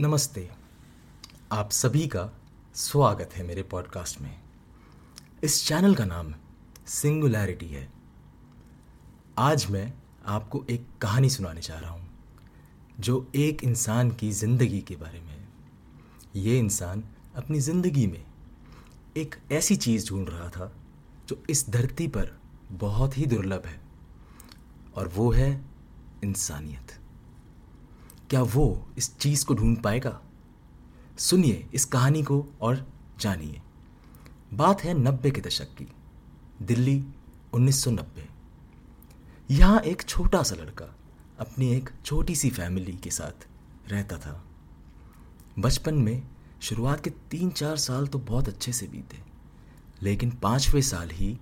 नमस्ते। आप सभी का स्वागत है मेरे पॉडकास्ट में। इस चैनल का नाम सिंगुलैरिटी है। आज मैं आपको एक कहानी सुनाने जा रहा हूँ, जो एक इंसान की ज़िंदगी के बारे में है। ये इंसान अपनी ज़िंदगी में एक ऐसी चीज़ ढूंढ रहा था, जो इस धरती पर बहुत ही दुर्लभ है, और वो है इंसानियत। क्या वो इस चीज़ को ढूंढ पाएगा? सुनिए इस कहानी को और जानिए। बात है नब्बे के दशक की, दिल्ली 1990 यहाँ एक छोटा सा लड़का अपनी एक छोटी सी फैमिली के साथ रहता था। बचपन में शुरुआत के तीन चार साल तो बहुत अच्छे से बीते, लेकिन पाँचवें साल ही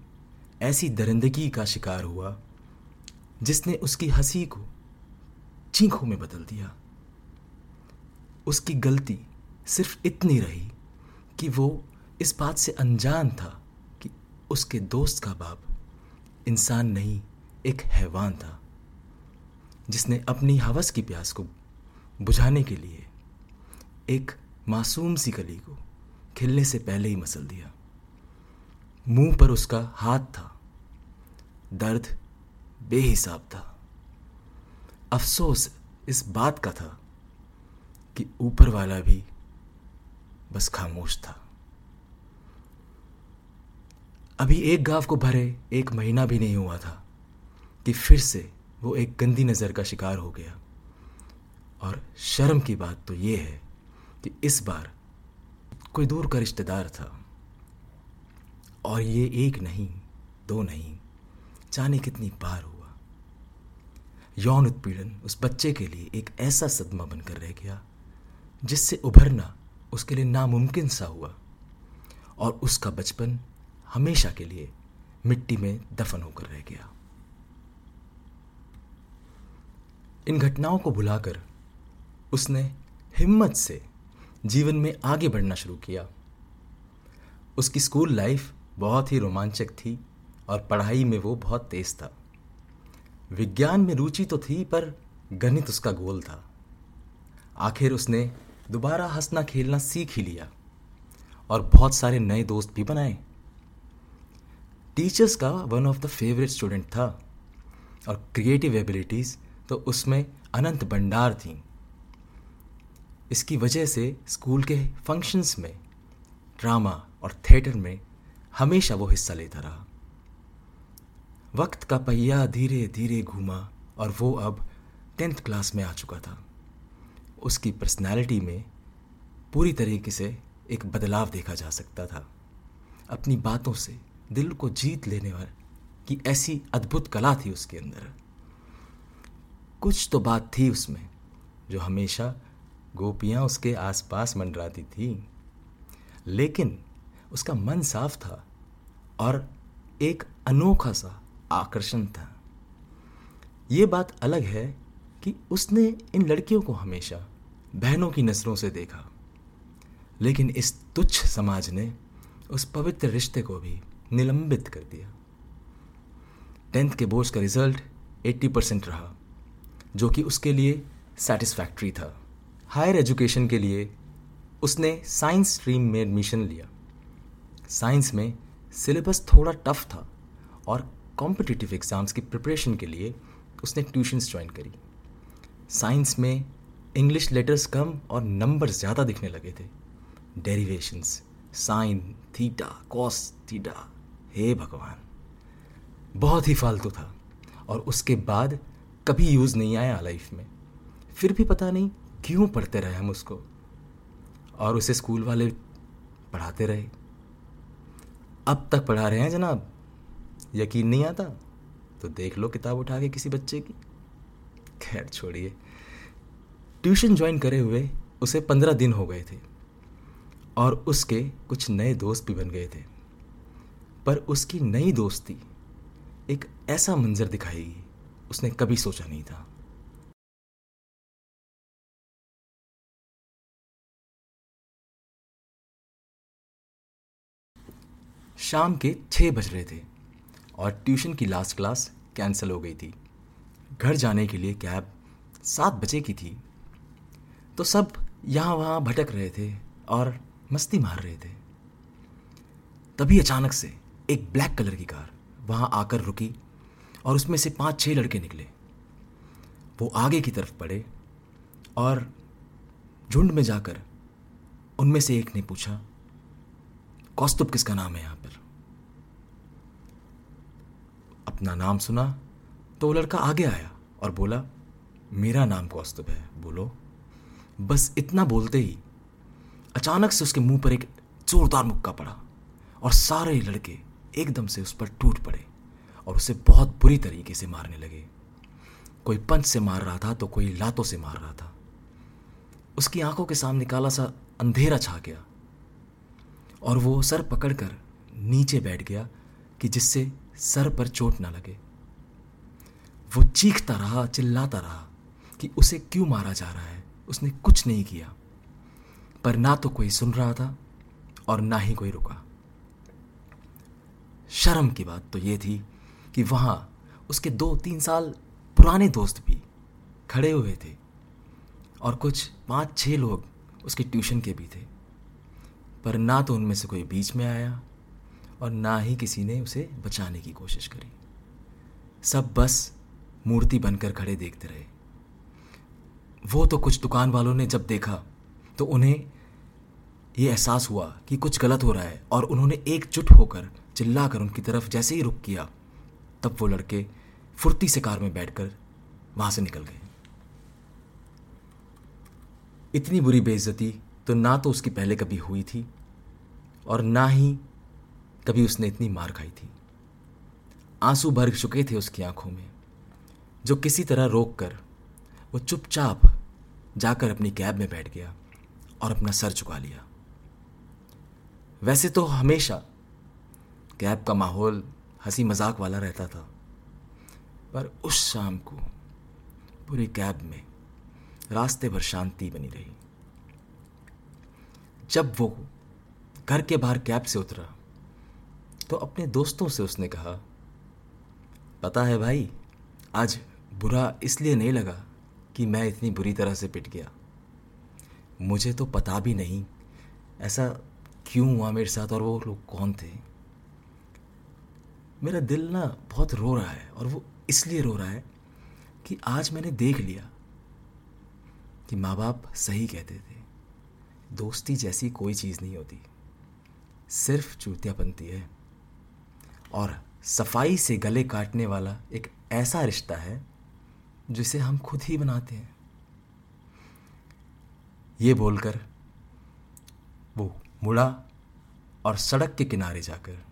ऐसी दरिंदगी का शिकार हुआ, जिसने उसकी हँसी को चीखों में बदल दिया। उसकी गलती सिर्फ़ इतनी रही कि वो इस बात से अनजान था कि उसके दोस्त का बाप इंसान नहीं, एक हैवान था, जिसने अपनी हवस की प्यास को बुझाने के लिए एक मासूम सी कली को खिलने से पहले ही मसल दिया। मुँह पर उसका हाथ था। दर्द बेहिसाब था। अफसोस इस बात का था कि ऊपर वाला भी बस खामोश था। अभी एक गाँव को भरे एक महीना भी नहीं हुआ था कि फिर से वो एक गंदी नज़र का शिकार हो गया। और शर्म की बात तो ये है कि इस बार कोई दूर का रिश्तेदार था। और ये एक नहीं, दो नहीं, जाने कितनी बार हुआ यौन उत्पीड़न उस बच्चे के लिए एक ऐसा सदमा बनकर रह गया, जिससे उभरना उसके लिए नामुमकिन सा हुआ। और उसका बचपन हमेशा के लिए मिट्टी में दफन होकर रह गया। इन घटनाओं को भुलाकर उसने हिम्मत से जीवन में आगे बढ़ना शुरू किया। उसकी स्कूल लाइफ बहुत ही रोमांचक थी और पढ़ाई में वो बहुत तेज था। विज्ञान में रुचि तो थी, पर गणित उसका गोल था। आखिर उसने दोबारा हंसना खेलना सीख ही लिया और बहुत सारे नए दोस्त भी बनाए। टीचर्स का one of the favourite student था और क्रिएटिव एबिलिटीज़ तो उसमें अनंत भंडार थी। इसकी वजह से स्कूल के फ़ंक्शंस में ड्रामा और थिएटर में हमेशा वो हिस्सा लेता रहा। वक्त का पहिया धीरे धीरे घूमा और वो अब टेंथ क्लास में आ चुका था। उसकी पर्सनैलिटी में पूरी तरीके से एक बदलाव देखा जा सकता था। अपनी बातों से दिल को जीत लेने वाली की ऐसी अद्भुत कला थी उसके अंदर। कुछ तो बात थी उसमें जो हमेशा गोपियाँ उसके आसपास मंडराती थी। लेकिन उसका मन साफ़ था और एक अनोखा सा आकर्षण था। ये बात अलग है कि उसने इन लड़कियों को हमेशा बहनों की नज़रों से देखा। लेकिन इस तुच्छ समाज ने उस पवित्र रिश्ते को भी निलंबित कर दिया। टेंथ के बोर्ड का रिज़ल्ट 80 परसेंट रहा, जो कि उसके लिए सेटिस्फैक्ट्री था। हायर एजुकेशन के लिए उसने साइंस स्ट्रीम में एडमिशन लिया। साइंस में सिलेबस थोड़ा टफ था और कॉम्पिटिटिव एग्ज़ाम्स की प्रिपरेशन के लिए उसने ट्यूशन्स ज्वाइन करी। साइंस में इंग्लिश लेटर्स कम और नंबर ज़्यादा दिखने लगे थे। Derivations sine theta cos theta हे भगवान। बहुत ही फालतू था और उसके बाद कभी यूज़ नहीं आया लाइफ में। फिर भी पता नहीं क्यों पढ़ते रहे हम उसको। और उसे स्कूल वाले पढ़ाते रहे। अब तक पढ़ा रहे हैं जनाब? यकीन नहीं आता? तो देख लो किताब उठा के किसी बच्चे की। खैर, छोड़िए। ट्यूशन ज्वाइन करे हुए उसे पंद्रह दिन हो गए थे और उसके कुछ नए दोस्त भी बन गए थे। पर उसकी नई दोस्ती एक ऐसा मंजर दिखाएगी उसने कभी सोचा नहीं था। शाम के छह बज रहे थे। और ट्यूशन की लास्ट क्लास कैंसिल हो गई थी। घर जाने के लिए कैब सात बजे की थी। तो सब यहाँ वहाँ भटक रहे थे और मस्ती मार रहे थे। तभी अचानक से एक ब्लैक कलर की कार वहाँ आकर रुकी और उसमें से पाँच छह लड़के निकले। वो आगे की तरफ़ पड़े और झुंड में जाकर उनमें से एक ने पूछा, कौस्तुभ किसका नाम है यहाँ पर अपना नाम सुना तो वो लड़का आगे आया और बोला, मेरा नाम कौस्तुभ है, बोलो। बस इतना बोलते ही अचानक से उसके मुँह पर एक जोरदार मुक्का पड़ा और सारे लड़के एकदम से उस पर टूट पड़े और उसे बहुत बुरी तरीके से मारने लगे। कोई पंच से मार रहा था तो कोई लातों से मार रहा था। उसकी आँखों के सामने काला सा अंधेरा छा गया और वो सर पकड़कर नीचे बैठ गया कि जिससे सर पर चोट ना लगे। वो चीखता रहा, चिल्लाता रहा कि उसे क्यों मारा जा रहा है? उसने कुछ नहीं किया। पर ना तो कोई सुन रहा था और ना ही कोई रुका। शर्म की बात तो ये थी कि वहाँ उसके दो तीन साल पुराने दोस्त भी खड़े हुए थे और कुछ पाँच छह लोग उसके ट्यूशन के भी थे। पर ना तो उनमें से कोई बीच में आया। और ना ही किसी ने उसे बचाने की कोशिश करी। सब बस मूर्ति बनकर खड़े देखते रहे। वो तो कुछ दुकान वालों ने जब देखा तो उन्हें ये एहसास हुआ कि कुछ गलत हो रहा है और उन्होंने एकजुट होकर चिल्ला कर उनकी तरफ़ जैसे ही रुक किया, तब वो लड़के फुर्ती से कार में बैठकर वहाँ से निकल गए। इतनी बुरी बेइज्जती तो ना तो उसकी पहले कभी हुई थी और ना ही कभी उसने इतनी मार खाई थी। आँसू भर चुके थे उसकी आँखों में, जो किसी तरह रोक कर वो चुपचाप जाकर अपनी कैब में बैठ गया और अपना सर चुका लिया। वैसे तो हमेशा कैब का माहौल हँसी मज़ाक वाला रहता था, पर उस शाम को पूरी कैब में रास्ते भर शांति बनी रही। जब वो घर के बाहर कैब से उतरा तो अपने दोस्तों से उसने कहा, पता है भाई, आज बुरा इसलिए नहीं लगा कि मैं इतनी बुरी तरह से पिट गया। मुझे तो पता भी नहीं ऐसा क्यों हुआ मेरे साथ और वो लोग कौन थे। मेरा दिल ना बहुत रो रहा है और वो इसलिए रो रहा है कि आज मैंने देख लिया कि माँ बाप सही कहते थे। दोस्ती जैसी कोई चीज़ नहीं होती, सिर्फ़ चूतिया बनती है। और सफ़ाई से गले काटने वाला एक ऐसा रिश्ता है, जिसे हम खुद ही बनाते हैं। ये बोलकर वो मुड़ा और सड़क के किनारे जाकर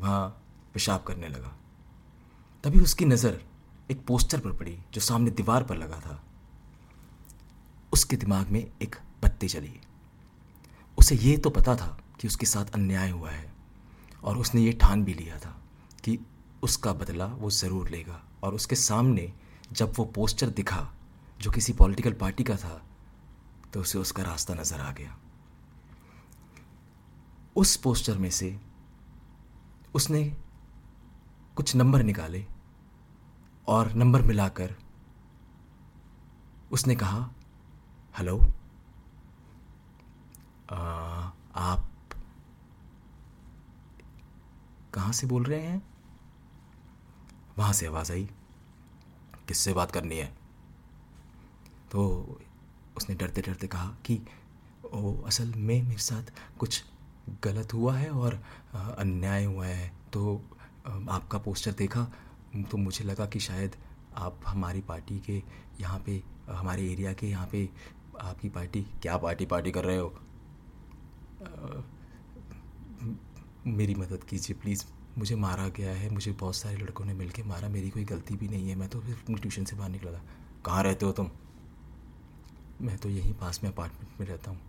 वहाँ पेशाब करने लगा। तभी उसकी नज़र एक पोस्टर पर पड़ी, जो सामने दीवार पर लगा था। उसके दिमाग में एक बत्ती चली। उसे ये तो पता था कि उसके साथ अन्याय हुआ है। और उसने ये ठान भी लिया था कि उसका बदला वो ज़रूर लेगा। और उसके सामने जब वो पोस्टर दिखा, जो किसी पॉलिटिकल पार्टी का था तो उसे उसका रास्ता नज़र आ गया। उस पोस्टर में से उसने कुछ नंबर निकाले और नंबर मिलाकर उसने कहा, हेलो आप कहाँ से बोल रहे हैं? वहाँ से आवाज़ आई। किससे बात करनी है? तो उसने डरते डरते कहा कि ओ, असल में मेरे साथ कुछ गलत हुआ है और अन्याय हुआ है। तो आपका पोस्टर देखा तो मुझे लगा कि शायद आप हमारी पार्टी के यहाँ पे, हमारे एरिया के यहाँ पे आपकी पार्टी, क्या पार्टी पार्टी कर रहे हो? मेरी मदद कीजिए प्लीज़ मुझे मारा गया है, मुझे बहुत सारे लड़कों ने मिलके मारा, मेरी कोई गलती भी नहीं है। मैं तो फिर ट्यूशन से बाहर निकला था कहाँ रहते हो तुम? मैं तो यहीं पास में अपार्टमेंट में रहता हूँ।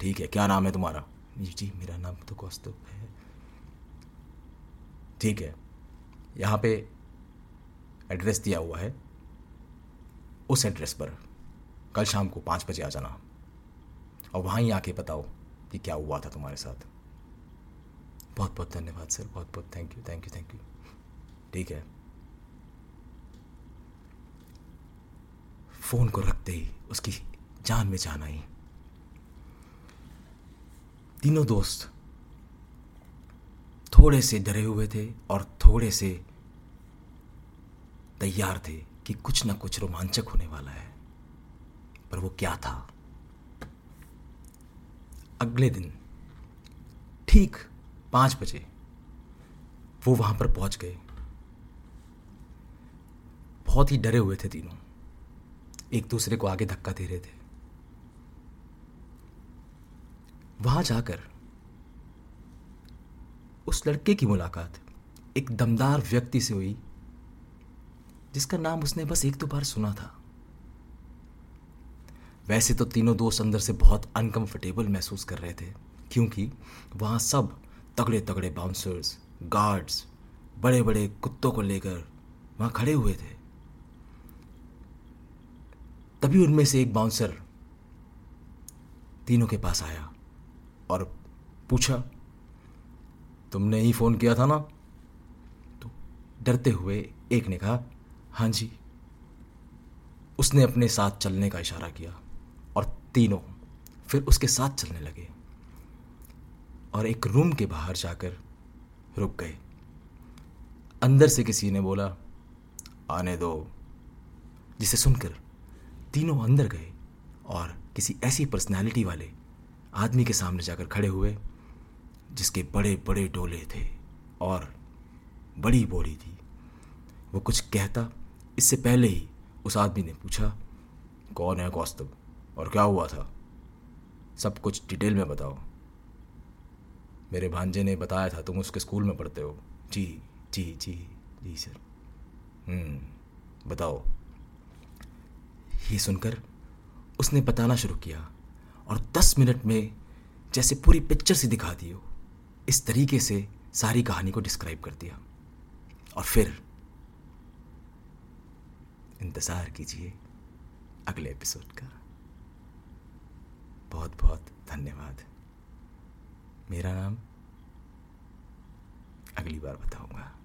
ठीक है, क्या नाम है तुम्हारा? जी, मेरा नाम तो कौस्तुभ है। ठीक है, यहाँ पे एड्रेस दिया हुआ है। उस एड्रेस पर कल शाम को पाँच बजे आ जाना। और वहाँ ही आके बताओ कि क्या हुआ था तुम्हारे साथ? बहुत बहुत धन्यवाद सर, बहुत बहुत thank you thank you thank you ठीक है। फ़ोन को रखते ही उसकी जान में जान आई। तीनों दोस्त थोड़े से डरे हुए थे और थोड़े से तैयार थे कि कुछ ना कुछ रोमांचक होने वाला है। पर वो क्या था? अगले दिन, ठीक पाँच बजे, वो वहाँ पर पहुँच गए। बहुत ही डरे हुए थे तीनों। एक दूसरे को आगे धक्का दे रहे थे। वहाँ जाकर, उस लड़के की मुलाकात एक दमदार व्यक्ति से हुई, जिसका नाम उसने बस एक दो बार सुना था। वैसे तो तीनों दोस्त अंदर से बहुत अनकंफर्टेबल महसूस कर रहे थे, क्योंकि वहाँ सब तगड़े तगड़े बाउंसर्स गार्ड्स बड़े बड़े कुत्तों को लेकर वहाँ खड़े हुए थे। तभी उनमें से एक बाउंसर तीनों के पास आया और पूछा, तुमने ही फ़ोन किया था ना? तो डरते हुए एक ने कहा हाँ जी। उसने अपने साथ चलने का इशारा किया। तीनों फिर उसके साथ चलने लगे और एक रूम के बाहर जाकर रुक गए। अंदर से किसी ने बोला, आने दो। जिसे सुनकर तीनों अंदर गए और किसी ऐसी पर्सनालिटी वाले आदमी के सामने जाकर खड़े हुए, जिसके बड़े बड़े डोले थे और बड़ी बोली थी। वो कुछ कहता, इससे पहले ही उस आदमी ने पूछा, कौन है कौस्तुभ? और क्या हुआ था? सब कुछ डिटेल में बताओ। मेरे भांजे ने बताया था, तुम उसके स्कूल में पढ़ते हो। जी जी जी जी, सर। हम्म बताओ। ये सुनकर उसने बताना शुरू किया और दस मिनट में जैसे पूरी पिक्चर सी दिखा दी हो। इस तरीके से सारी कहानी को डिस्क्राइब कर दिया। और फिर इंतज़ार कीजिए अगले एपिसोड का। बहुत बहुत धन्यवाद। मेरा नाम अगली बार बताऊँगा।